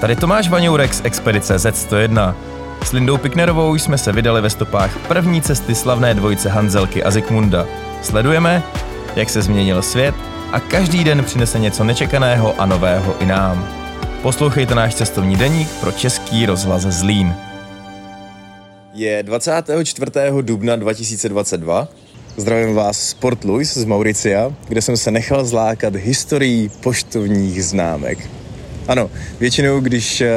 Tady Tomáš Vaňourek z Expedice Z101. S Lindou Piknerovou jsme se vydali ve stopách první cesty slavné dvojice Hanzelky a Zikmunda. Sledujeme, jak se změnil svět a každý den přinese něco nečekaného a nového i nám. Poslouchejte náš cestovní deník pro Český rozhlas Zlín. Je 24. dubna 2022. Zdravím vás z Port Louis z Mauricia, kde jsem se nechal zlákat historií poštovních známek. Ano, většinou, když eh,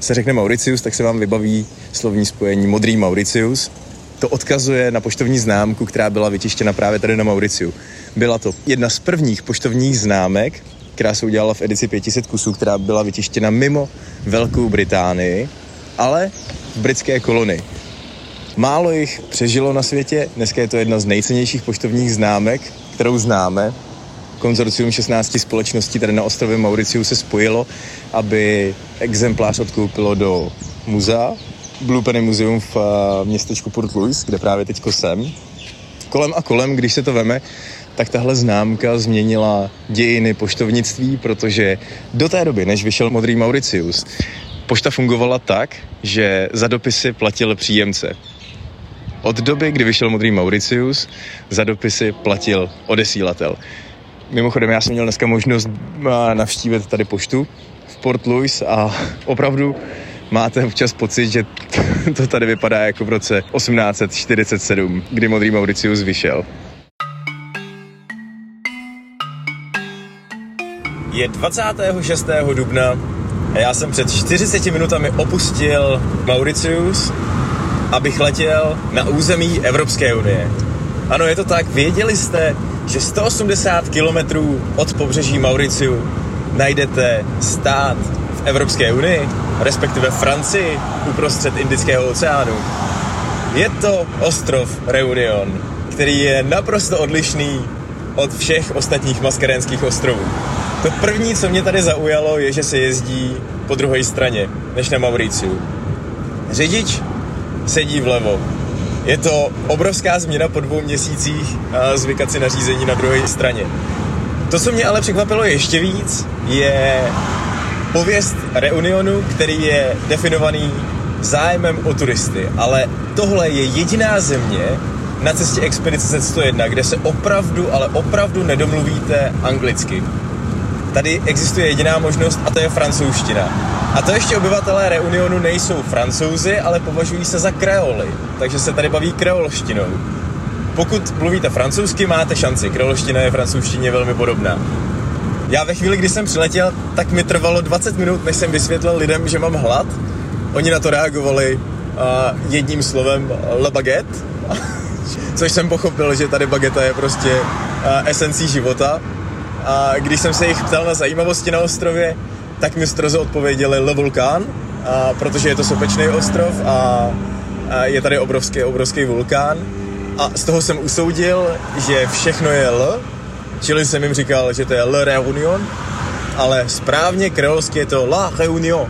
se řekne Mauricius, tak se vám vybaví slovní spojení modrý Mauricius. To odkazuje na poštovní známku, která byla vytištěna právě tady na Mauriciu. Byla to jedna z prvních poštovních známek, která se udělala v edici 500 kusů, která byla vytištěna mimo Velkou Británii, ale v britské kolonii. Málo jich přežilo na světě, dneska je to jedna z nejcennějších poštovních známek, kterou známe. Konzorcium 16 společností tady na ostrově Mauriciu se spojilo, aby exemplář odkoupilo do muzea, Blue Penny Museum v eh, městečku Port Louis, kde právě teďko jsem. Kolem a kolem, když se to veme, tak tahle známka změnila dějiny poštovnictví, protože do té doby, než vyšel modrý Mauricius, pošta fungovala tak, že za dopisy platil příjemce. Od doby, kdy vyšel modrý Mauricius, za dopisy platil odesílatel. Mimochodem, já jsem měl dneska možnost navštívit tady poštu v Port Louis a opravdu máte občas pocit, že to tady vypadá jako v roce 1847, kdy modrý Mauricius vyšel. Je 26. dubna a já jsem před 40 minutami opustil Mauricius, abych letěl na území Evropské unie. Ano, je to tak. Věděli jste, že 180 kilometrů od pobřeží Mauriciu najdete stát v Evropské unii, respektive Francii, uprostřed Indického oceánu. Je to ostrov Reunion, který je naprosto odlišný od všech ostatních maskerénských ostrovů. To první, co mě tady zaujalo, je, že se jezdí po druhé straně, než na Mauriciu. Řidič sedí vlevo. Je to obrovská změna po dvou měsících zvykat si na řízení na druhé straně. To, co mě ale překvapilo ještě víc, je pověst Reunionu, který je definovaný zájmem o turisty. Ale tohle je jediná země na cestě Expedice 101, kde se opravdu, ale opravdu nedomluvíte anglicky. Tady existuje jediná možnost a to je francouzština. A to ještě obyvatelé Reunionu nejsou francouzi, ale považují se za kreoly, takže se tady baví kreolštinou. Pokud mluvíte francouzsky, máte šanci. Kreolština je francouzštině velmi podobná. Já ve chvíli, kdy jsem přiletěl, tak mi trvalo 20 minut, než jsem vysvětlil lidem, že mám hlad. Oni na to reagovali uh, jedním slovem le baguette, což jsem pochopil, že tady bageta je prostě uh, esencí života. A když jsem se jich ptal na zajímavosti na ostrově, tak mi stroze odpověděli Le Vulkán, a protože je to sopečný ostrov a, a je tady obrovský, obrovský vulkán. A z toho jsem usoudil, že všechno je L, čili jsem jim říkal, že to je Le Réunion, ale správně kreolsky je to La Réunion.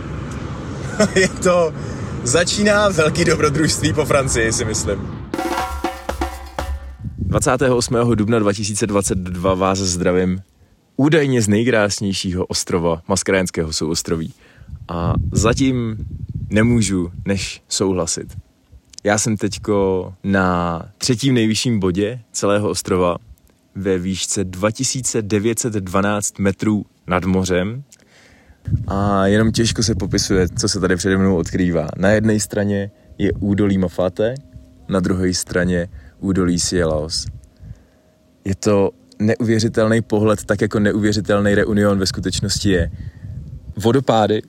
je to, začíná velký dobrodružství po Francii, si myslím. 28. dubna 2022 vás zdravím údajně z nejkrásnějšího ostrova Maskaránského souostroví. A zatím nemůžu než souhlasit. Já jsem teďko na třetím nejvyšším bodě celého ostrova ve výšce 2912 metrů nad mořem a jenom těžko se popisuje, co se tady přede mnou odkrývá. Na jedné straně je údolí Mafate, na druhé straně údolí Sielaos. Je to neuvěřitelný pohled, tak jako neuvěřitelný reunion ve skutečnosti je. Vodopády,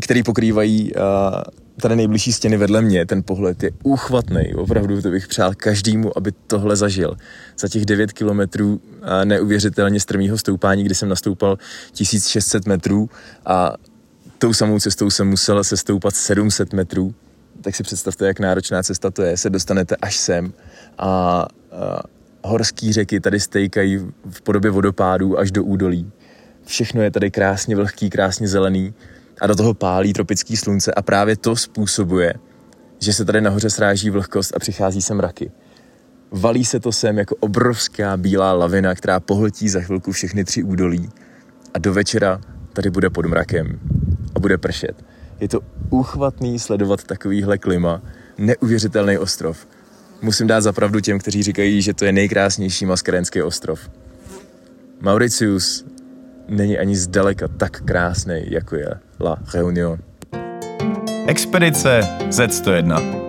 který pokrývají uh, tady nejbližší stěny vedle mě, ten pohled je úchvatný. Opravdu to bych přál každému, aby tohle zažil. Za těch 9 kilometrů uh, neuvěřitelně strmého stoupání, kdy jsem nastoupal 1600 metrů a tou samou cestou jsem musel se stoupat 700 metrů, tak si představte, jak náročná cesta to je, se dostanete až sem a, a horský řeky tady stejkají v podobě vodopádů až do údolí. Všechno je tady krásně vlhký, krásně zelený a do toho pálí tropický slunce a právě to způsobuje, že se tady nahoře sráží vlhkost a přichází sem mraky. Valí se to sem jako obrovská bílá lavina, která pohltí za chvilku všechny tři údolí a do večera tady bude pod mrakem. A bude pršet. Je to uchvatný sledovat takovýhle klima, neuvěřitelný ostrov. Musím dát zapravdu těm, kteří říkají, že to je nejkrásnější maskarenský ostrov. Mauritius není ani zdaleka tak krásný, jako je La Réunion. Expedice Z101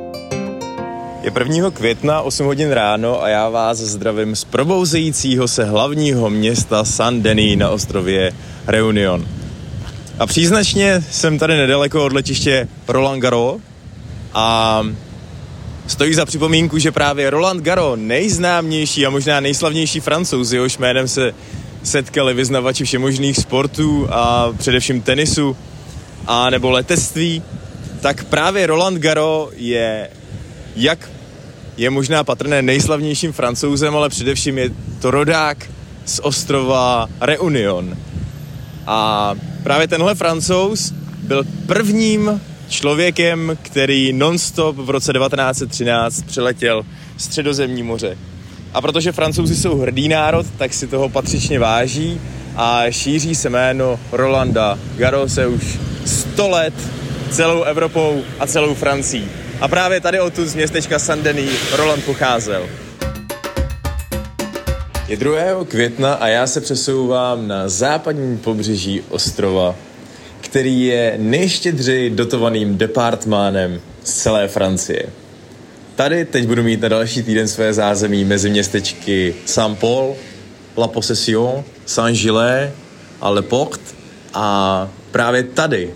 je 1. května, 8 hodin ráno a já vás zdravím z probouzejícího se hlavního města San Denis na ostrově Reunion. A příznačně jsem tady nedaleko od letiště Roland Garros a stojí za připomínku, že právě Roland Garros, nejznámější a možná nejslavnější francouz, jehož jménem se setkali vyznavači všemožných sportů a především tenisu a nebo letectví, tak právě Roland Garros je jak je možná patrné nejslavnějším francouzem, ale především je to rodák z ostrova Reunion. A právě tenhle francouz byl prvním člověkem, který nonstop v roce 1913 přiletěl středozemní moře. A protože francouzi jsou hrdý národ, tak si toho patřičně váží a šíří se jméno Rolanda Garose už 100 let celou Evropou a celou Francií. A právě tady odtud z městečka Saint-Denis Roland pocházel. Je 2. května a já se přesouvám na západní pobřeží ostrova, který je nejštědřeji dotovaným departmánem z celé Francie. Tady teď budu mít na další týden své zázemí mezi městečky Saint-Paul, La Possession, Saint-Gilles a Le Port a právě tady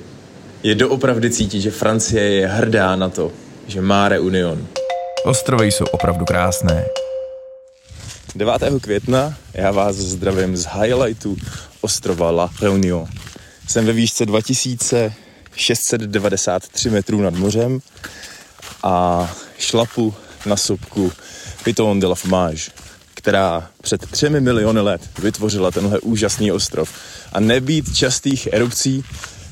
je doopravdy cítit, že Francie je hrdá na to, že má Reunion. Ostrovy jsou opravdu krásné. 9. května já vás zdravím z highlightu ostrova La Reunion. Jsem ve výšce 2693 metrů nad mořem a šlapu na sopku Piton de la Fomage, která před třemi miliony let vytvořila tenhle úžasný ostrov. A nebýt častých erupcí,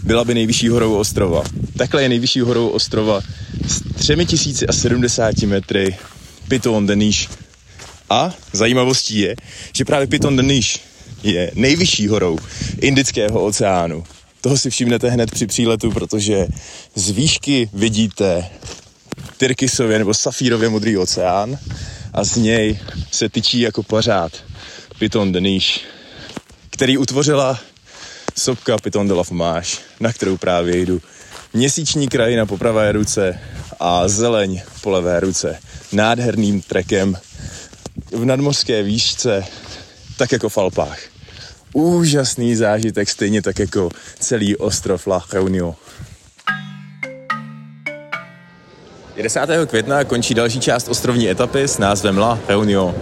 byla by nejvyšší horou ostrova. Takhle je nejvyšší horou ostrova s 3070 metry Piton de Niche. A zajímavostí je, že právě Piton de Niche je nejvyšší horou Indického oceánu. Toho si všimnete hned při příletu, protože z výšky vidíte tyrkysově nebo safírově modrý oceán a z něj se tyčí jako pařád Piton de Niche, který utvořila sopka Piton de la Fomage, na kterou právě jdu. Měsíční krajina po pravé ruce a zeleň po levé ruce. Nádherným trekem v nadmořské výšce, tak jako v Alpách. Úžasný zážitek, stejně tak jako celý ostrov La Réunion. 10. května končí další část ostrovní etapy s názvem La Réunion.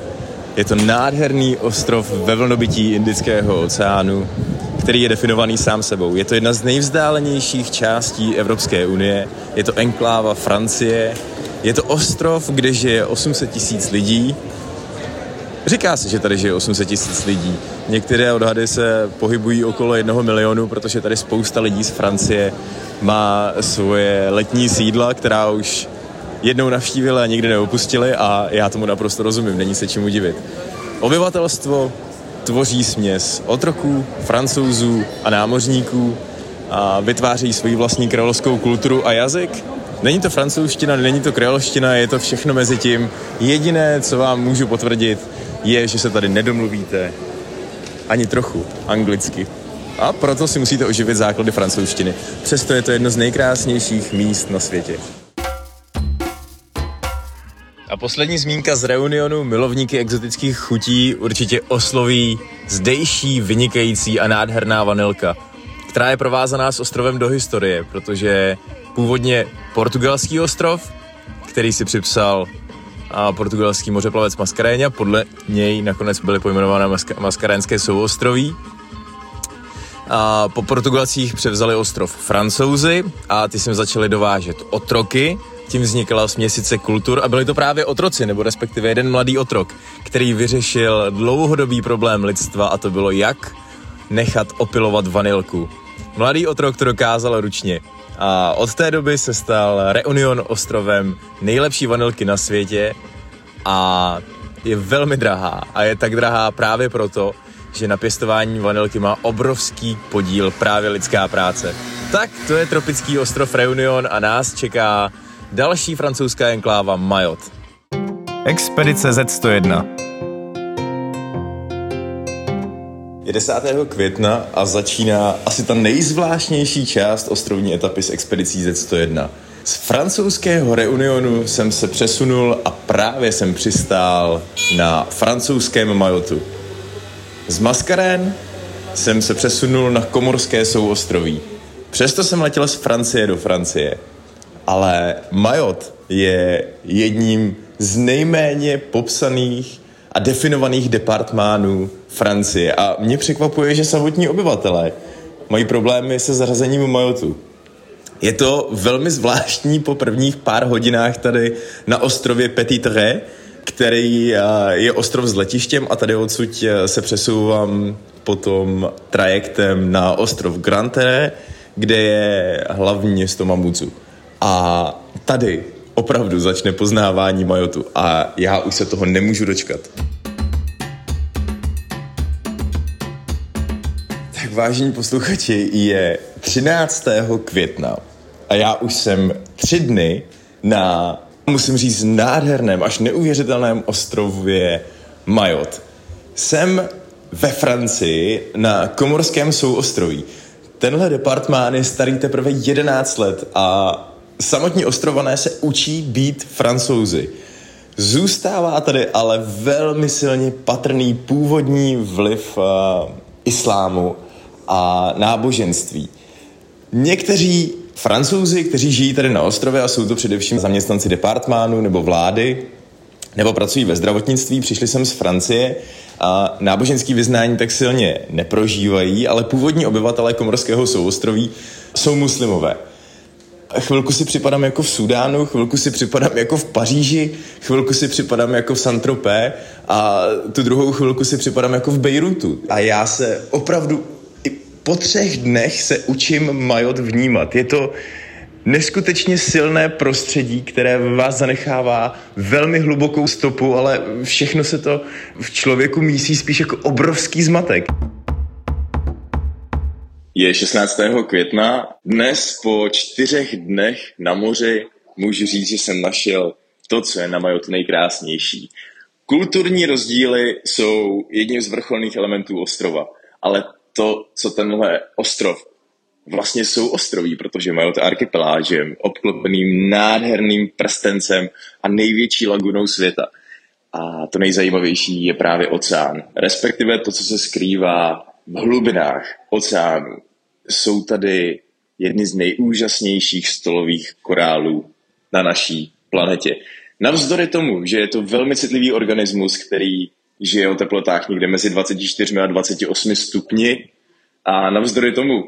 Je to nádherný ostrov ve vlnobytí Indického oceánu, který je definovaný sám sebou. Je to jedna z nejvzdálenějších částí Evropské unie, je to enkláva Francie, je to ostrov, kde žije 800 tisíc lidí. Říká se, že tady žije 800 tisíc lidí. Některé odhady se pohybují okolo jednoho milionu, protože tady spousta lidí z Francie má svoje letní sídla, která už jednou navštívili a nikdy neopustili a já tomu naprosto rozumím, není se čemu divit. Obyvatelstvo tvoří směs otroků, francouzů a námořníků a vytváří svoji vlastní kreolskou kulturu a jazyk. Není to francouzština, není to kreolština, je to všechno mezi tím. Jediné, co vám můžu potvrdit, je, že se tady nedomluvíte ani trochu anglicky. A proto si musíte oživit základy francouzštiny. Přesto je to jedno z nejkrásnějších míst na světě. A poslední zmínka z Reunionu, milovníky exotických chutí určitě osloví zdejší, vynikající a nádherná vanilka, která je provázaná s ostrovem do historie, protože původně portugalský ostrov, který si připsal a portugalský mořeplavec Mascarenha, podle něj nakonec byly pojmenované maska- souostroví. A po Portugalcích převzali ostrov Francouzi a ty sem začali dovážet otroky, tím vznikala směsice kultur a byli to právě otroci, nebo respektive jeden mladý otrok, který vyřešil dlouhodobý problém lidstva a to bylo jak nechat opilovat vanilku. Mladý otrok to dokázal ručně a od té doby se stal Reunion ostrovem nejlepší vanilky na světě a je velmi drahá a je tak drahá právě proto, že na pěstování vanilky má obrovský podíl právě lidská práce. Tak, to je tropický ostrov Reunion a nás čeká další francouzská enkláva Mayotte. Expedice Z101. Je 10. května a začíná asi ta nejzvláštnější část ostrovní etapy s expedicí Z101. Z francouzského Reunionu jsem se přesunul a právě jsem přistál na francouzském Majotu. Z Mascarén jsem se přesunul na Komorské souostroví. Přesto jsem letěl z Francie do Francie. Ale Majot je jedním z nejméně popsaných a definovaných departmánů Francie. A mě překvapuje, že samotní obyvatelé mají problémy se zařazením Majotu. Je to velmi zvláštní po prvních pár hodinách tady na ostrově Petit Ré, který je ostrov s letištěm a tady odsud se přesouvám potom trajektem na ostrov Grand Terre, kde je hlavní město Mamucu. A tady opravdu začne poznávání Majotu a já už se toho nemůžu dočkat. Vážení posluchači, je 13. května a já už jsem tři dny na, musím říct, nádherném, až neuvěřitelném ostrově Majot. Jsem ve Francii na Komorském souostroví. Tenhle departmán je starý teprve 11 let a samotní ostrované se učí být francouzi. Zůstává tady ale velmi silně patrný původní vliv uh, islámu a náboženství. Někteří francouzi, kteří žijí tady na ostrově a jsou to především zaměstnanci departmánu nebo vlády, nebo pracují ve zdravotnictví, přišli sem z Francie a náboženský vyznání tak silně neprožívají, ale původní obyvatelé Komorského souostroví jsou muslimové. Chvilku si připadám jako v Sudánu, chvilku si připadám jako v Paříži, chvilku si připadám jako v Saint-Tropez a tu druhou chvilku si připadám jako v Bejrutu. A já se opravdu po třech dnech se učím Majot vnímat. Je to, neskutečně silné prostředí, které vás zanechává velmi hlubokou stopu, ale všechno se to v člověku mísí spíš jako obrovský zmatek. Je 16. května. Dnes po čtyřech dnech na moři můžu říct, že jsem našel to, co je na Majotu nejkrásnější. Kulturní rozdíly jsou jedním z vrcholných elementů ostrova, ale to, co tenhle ostrov vlastně jsou ostroví, protože mají to archipelážem, obklopeným nádherným prstencem a největší lagunou světa. A to nejzajímavější je právě oceán, respektive to, co se skrývá v hlubinách oceánu. Jsou tady jedny z nejúžasnějších stolových korálů na naší planetě. Navzdory tomu, že je to velmi citlivý organismus, který žije o teplotách někde mezi 24 a 28 stupni, a navzdory tomu,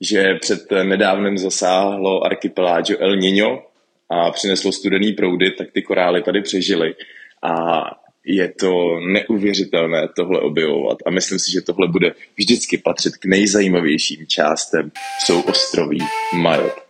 že před nedávnem zasáhlo archipelágio El Niño a přineslo studený proudy, tak ty korály tady přežily. A je to neuvěřitelné tohle objevovat a myslím si, že tohle bude vždycky patřit k nejzajímavějším částem jsou ostroví Majot.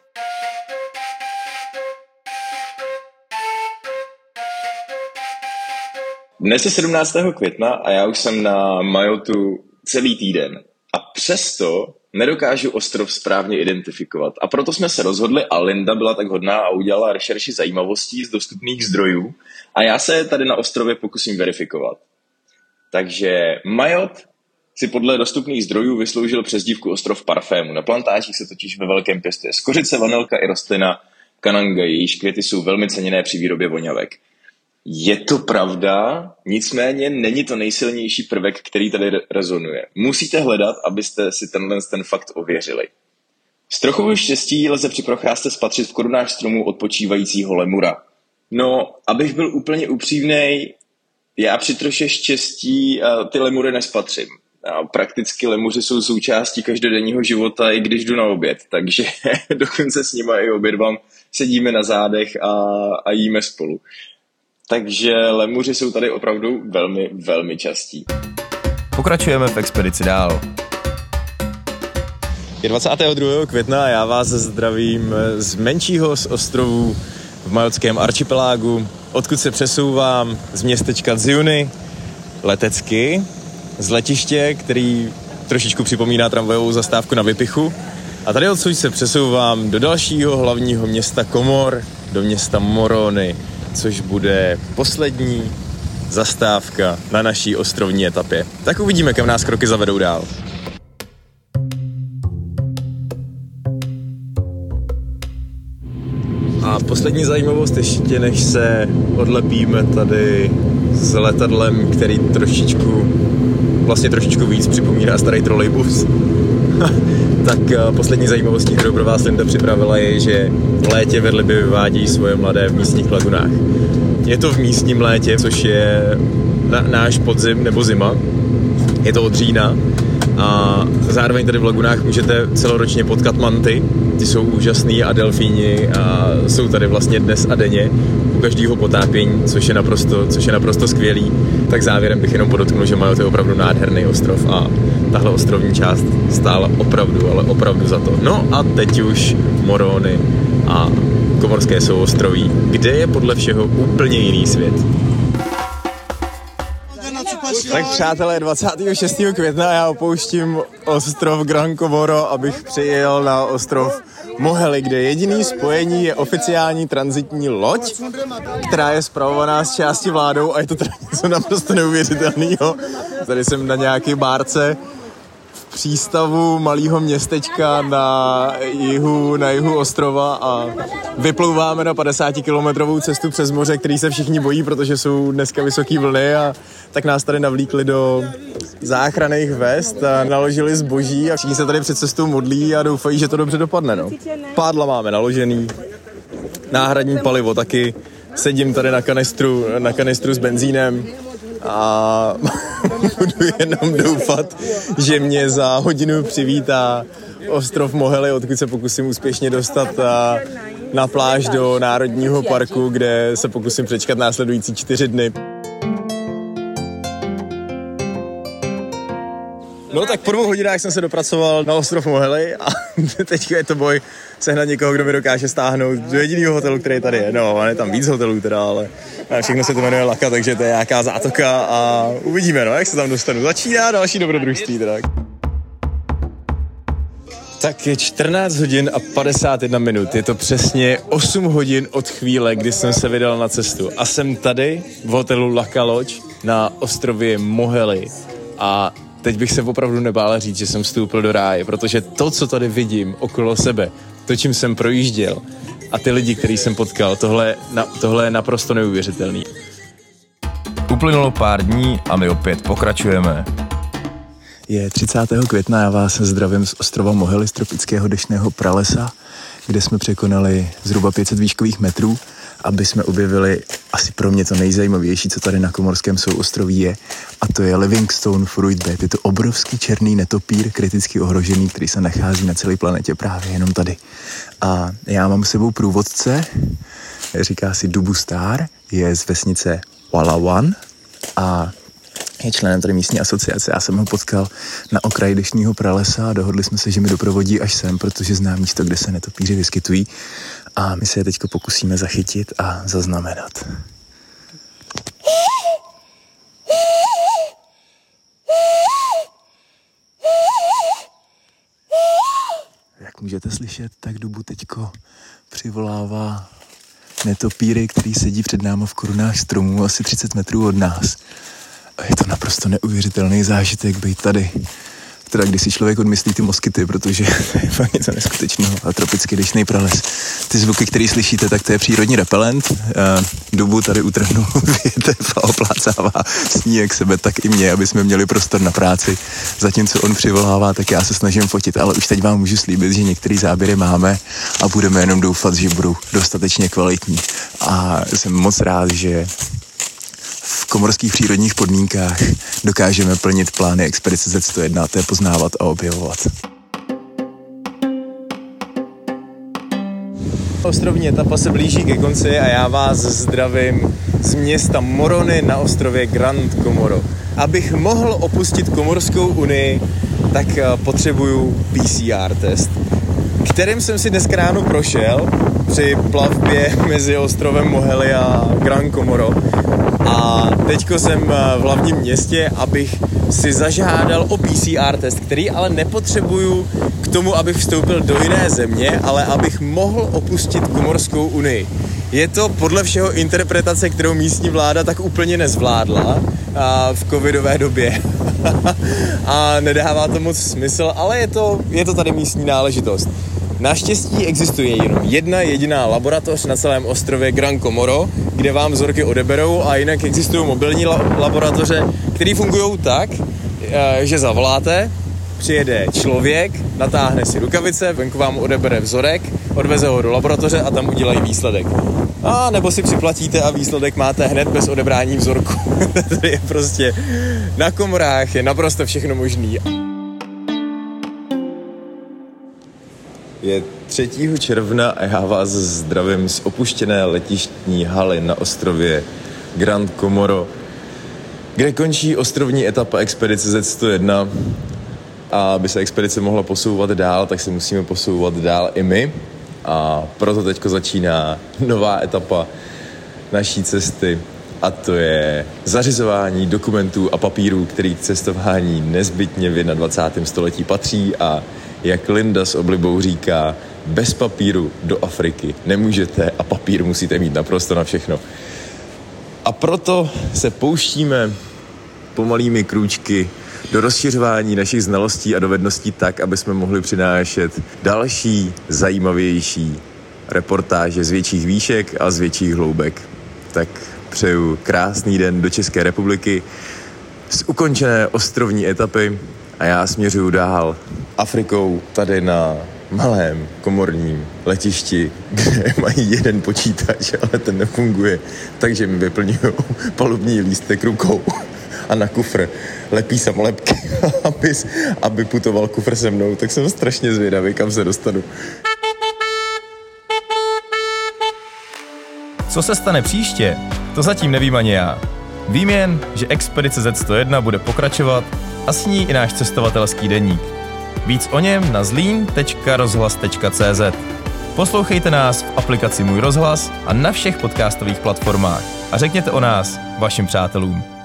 Dnes je 17. května a já už jsem na Majotu celý týden. A přesto nedokážu ostrov správně identifikovat. A proto jsme se rozhodli a Linda byla tak hodná a udělala rešerši zajímavostí z dostupných zdrojů a já se tady na ostrově pokusím verifikovat. Takže Majot si podle dostupných zdrojů vysloužil přezdívku ostrov parfému. Na plantážích se totiž ve velkém pěstuje skořice, vanilka i rostlina kananga, jejíž květy jsou velmi ceněné při výrobě voňavek. Je to pravda, nicméně není to nejsilnější prvek, který tady rezonuje. Musíte hledat, abyste si tenhle ten fakt ověřili. S trochou štěstí lze při procházce spatřit v korunách stromů odpočívajícího lemura. No, abych byl úplně upřímný, já při troše štěstí ty lemury nespatřím. A prakticky lemuři jsou součástí každodenního života, i když jdu na oběd, takže dokonce s nimi i obědvám sedíme na zádech a, a jíme spolu. Takže lemuři jsou tady opravdu velmi, velmi častí. Pokračujeme v expedici dál. Je 22. května a já vás zdravím z menšího z ostrovů v majotském archipelágu, odkud se přesouvám z městečka Ziuny letecky, z letiště, který trošičku připomíná tramvajovou zastávku na Vypichu. A tady odsud se přesouvám do dalšího hlavního města Komor, do města Morony, což bude poslední zastávka na naší ostrovní etapě. Tak uvidíme, kam nás kroky zavedou dál. A poslední zajímavost ještě, než se odlepíme tady s letadlem, který trošičku, vlastně trošičku víc připomíná starý trolejbus. tak eh, poslední zajímavostí, kterou pro vás Linda připravila, je, že v létě vedleby vyvádí svoje mladé v místních lagunách. Je to v místním létě, což je na, náš podzim nebo zima. Je to od října a zároveň tady v lagunách můžete celoročně potkat manty. Ty jsou úžasný a delfíni a jsou tady vlastně dnes a denně každého potápění, což je naprosto, což je naprosto skvělý. Tak závěrem bych jenom podotknul, že mají to opravdu nádherný ostrov a tahle ostrovní část stála opravdu, ale opravdu za to. No a teď už Morony a Komorské souostroví, kde je podle všeho úplně jiný svět. Tak přátelé, 26. května já opouštím ostrov Gran Comoro, abych přijel na ostrov Mohely, kde jediný spojení je oficiální transitní loď, která je zpravovaná z části vládou a je to teda něco naprosto neuvěřitelného. Tady jsem na nějaké bárce přístavu malého městečka na jihu, na jihu ostrova a vyplouváme na 50 kilometrovou cestu přes moře, který se všichni bojí, protože jsou dneska vysoké vlny a tak nás tady navlíkli do záchranných vest a naložili zboží a všichni se tady před cestou modlí a doufají, že to dobře dopadne. No. Pádla máme naložený, náhradní palivo taky, sedím tady na kanistru, na kanistru s benzínem, a budu jenom doufat, že mě za hodinu přivítá ostrov Mohely, odkud se pokusím úspěšně dostat na pláž do Národního parku, kde se pokusím přečkat následující čtyři dny. No tak po dvou hodinách jsem se dopracoval na ostrov Mohely a teď je to boj sehnat někoho, kdo mi dokáže stáhnout do jediného hotelu, který tady je. No, je tam víc hotelů teda, ale všechno se to jmenuje Laka, takže to je nějaká zátoka a uvidíme, no, jak se tam dostanu. Začíná další dobrodružství teda. Tak je 14 hodin a 51 minut. Je to přesně 8 hodin od chvíle, kdy jsem se vydal na cestu. A jsem tady v hotelu Laka Lodge na ostrově Mohely. A teď bych se opravdu nebála říct, že jsem vstoupil do ráje, protože to, co tady vidím okolo sebe, to, čím jsem projížděl a ty lidi, který jsem potkal, tohle, na, tohle je naprosto neuvěřitelný. Uplynulo pár dní a my opět pokračujeme. Je 30. května, já vás zdravím z ostrova Mohely z tropického dešného pralesa, kde jsme překonali zhruba 500 výškových metrů aby jsme objevili asi pro mě to nejzajímavější, co tady na Komorském souostroví je, a to je Livingstone Fruit Bat. Je to obrovský černý netopír, kriticky ohrožený, který se nachází na celé planetě právě jenom tady. A já mám s sebou průvodce, říká si Dubu Star, je z vesnice Walawan a je členem tady místní asociace. Já jsem ho potkal na okraji dešního pralesa a dohodli jsme se, že mi doprovodí až sem, protože znám místo, kde se netopíři vyskytují a my se je teď pokusíme zachytit a zaznamenat. Jak můžete slyšet, tak dubu teďko přivolává netopíry, který sedí před námi v korunách stromů asi 30 metrů od nás. Je to naprosto neuvěřitelný zážitek být tady teda když si člověk odmyslí ty moskyty, protože to je fakt něco neskutečného a tropický dešný prales. Ty zvuky, které slyšíte, tak to je přírodní repelent. Dubu tady utrhnul větev a oplácává sníh sebe, tak i mě, aby jsme měli prostor na práci. Zatímco on přivolává, tak já se snažím fotit, ale už teď vám můžu slíbit, že některé záběry máme a budeme jenom doufat, že budou dostatečně kvalitní. A jsem moc rád, že v komorských přírodních podmínkách dokážeme plnit plány expedice Z101, to je poznávat a objevovat. Ostrovní etapa se blíží ke konci a já vás zdravím z města Morony na ostrově Grand Komoro. Abych mohl opustit Komorskou unii, tak eh, potřebuju PCR test, kterým jsem si dneska ráno prošel při plavbě mezi ostrovem Mohely a Grand Komoro A teďko jsem eh, v hlavním městě, abych si zažádal o PCR test, který ale nepotřebuju k tomu, abych vstoupil do jiné země, ale abych mohl opustit Komorskou unii. Je to podle všeho interpretace, kterou místní vláda tak úplně nezvládla a v covidové době. a nedává to moc smysl, ale je to, je to tady místní náležitost. Naštěstí existuje jenom jedna jediná laboratoř na celém ostrově Gran Comoro, kde vám vzorky odeberou a jinak existují mobilní laboratoře, které fungují tak, eh, že zavoláte, přijede člověk, natáhne si rukavice, venku vám odebere vzorek, odveze ho do laboratoře a tam udělají výsledek. A nebo si připlatíte a výsledek máte hned bez odebrání vzorku. to je prostě na komorách je naprosto všechno možný. Je 3. června a já vás zdravím z opuštěné letištní haly na ostrově Grand Comoro, kde končí ostrovní etapa expedice Z101 a aby se expedice mohla posouvat dál, tak se musíme posouvat dál i my a proto teďko začíná nová etapa naší cesty a to je zařizování dokumentů a papírů, který k cestování nezbytně v 21. století patří a jak Linda s oblibou říká, bez papíru do Afriky nemůžete a papír musíte mít naprosto na všechno. A proto se pouštíme pomalými krůčky do rozšiřování našich znalostí a dovedností tak, aby jsme mohli přinášet další zajímavější reportáže z větších výšek a z větších hloubek. Tak přeju krásný den do České republiky z ukončené ostrovní etapy a já směřuju dál Afrikou tady na malém komorním letišti, kde mají jeden počítač, ale ten nefunguje, takže mi vyplňují palubní lístek rukou a na kufr lepí samolepky, aby, aby putoval kufr se mnou, tak jsem strašně zvědavý, kam se dostanu. Co se stane příště, to zatím nevím ani já. Vím jen, že Expedice Z101 bude pokračovat a s ní i náš cestovatelský deník. Víc o něm na zlín.rozhlas.cz Poslouchejte nás v aplikaci Můj rozhlas a na všech podcastových platformách a řekněte o nás vašim přátelům.